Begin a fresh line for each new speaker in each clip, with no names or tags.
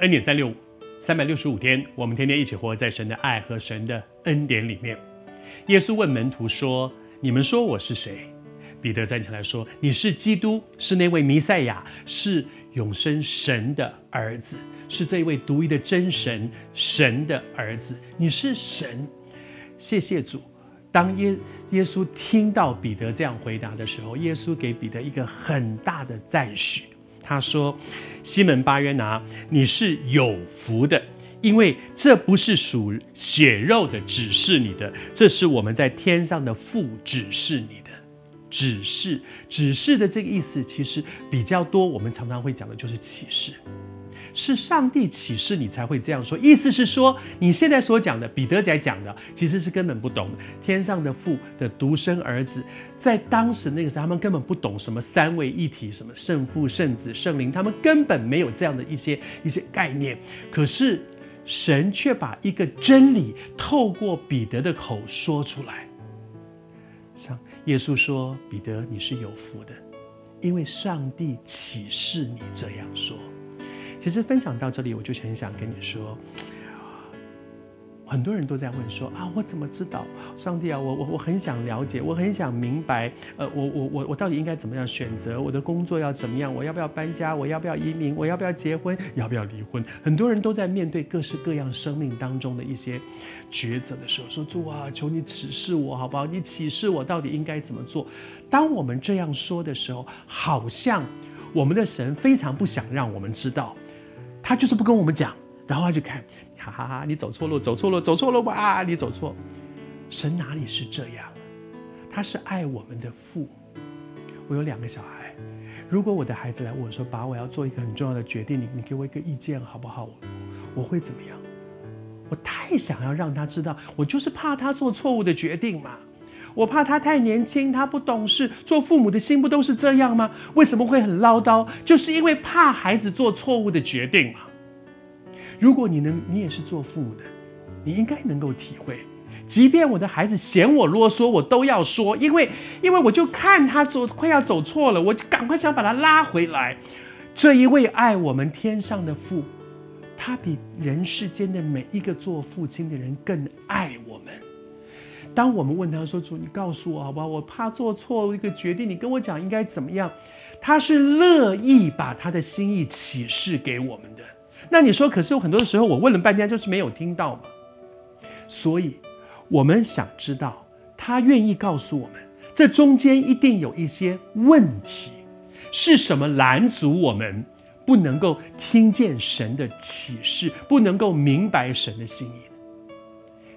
恩典三六五，三百六十五天，我们天天一起活在神的爱和神的恩典里面。耶稣问门徒说：“你们说我是谁？”彼得站起来说：“你是基督，是那位弥赛亚，是永生神的儿子，是这位独一的真神，神的儿子。你是神。”谢谢主。当耶耶稣听到彼得这样回答的时候，耶稣给彼得一个很大的赞许。他说：“西门巴约拿，你是有福的，因为这不是属血肉的指示你的，这是我们在天上的父指示你的。指示指示的这个意思，其实比较多。我们常常会讲的就是启示。”是上帝启示你才会这样说，意思是说，你现在所讲的彼得在讲的，其实是根本不懂。天上的父的独生儿子，在当时那个时候，他们根本不懂什么三位一体，什么圣父、圣子、圣灵，他们根本没有这样的一些一些概念。可是神却把一个真理透过彼得的口说出来，像耶稣说：“彼得，你是有福的，因为上帝启示你这样说。”其实分享到这里，我就很想跟你说，很多人都在问说啊，我怎么知道上帝啊？我我我很想了解，我很想明白，呃，我我我我到底应该怎么样选择？我的工作要怎么样？我要不要搬家？我要不要移民？我要不要结婚？要不要离婚？很多人都在面对各式各样生命当中的一些抉择的时候，说主啊，求你指示我好不好？你启示我到底应该怎么做？当我们这样说的时候，好像我们的神非常不想让我们知道。他就是不跟我们讲，然后他就看，哈哈哈，你走错路，走错路，走错路吧，你走错。神哪里是这样？他是爱我们的父。我有两个小孩，如果我的孩子来问我说：“爸，我要做一个很重要的决定，你你给我一个意见好不好？”我我会怎么样？我太想要让他知道，我就是怕他做错误的决定嘛。我怕他太年轻，他不懂事。做父母的心不都是这样吗？为什么会很唠叨？就是因为怕孩子做错误的决定嘛。如果你能，你也是做父母的，你应该能够体会。即便我的孩子嫌我啰嗦，我都要说，因为，因为我就看他走快要走错了，我就赶快想把他拉回来。这一位爱我们天上的父，他比人世间的每一个做父亲的人更爱我们。当我们问他说：“主，你告诉我好不好？我怕做错一个决定，你跟我讲应该怎么样？”他是乐意把他的心意启示给我们的。那你说，可是有很多的时候，我问了半天就是没有听到嘛。所以，我们想知道，他愿意告诉我们，这中间一定有一些问题，是什么拦阻我们不能够听见神的启示，不能够明白神的心意？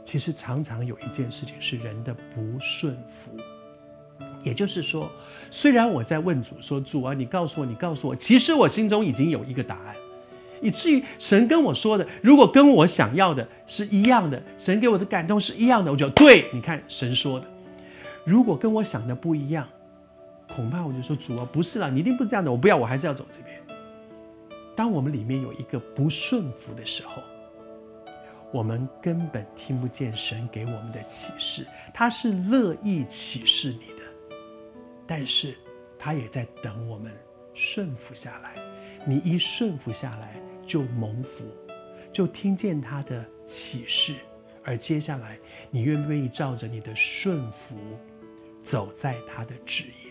其实常常有一件事情是人的不顺服，也就是说，虽然我在问主说：“主啊，你告诉我，你告诉我。”其实我心中已经有一个答案，以至于神跟我说的，如果跟我想要的是一样的，神给我的感动是一样的，我就对，你看神说的。如果跟我想的不一样，恐怕我就说：“主啊，不是啦，你一定不是这样的，我不要，我还是要走这边。”当我们里面有一个不顺服的时候，我们根本听不见神给我们的启示，他是乐意启示你的，但是他也在等我们顺服下来。你一顺服下来，就蒙福，就听见他的启示。而接下来，你愿不愿意照着你的顺服，走在他的旨意？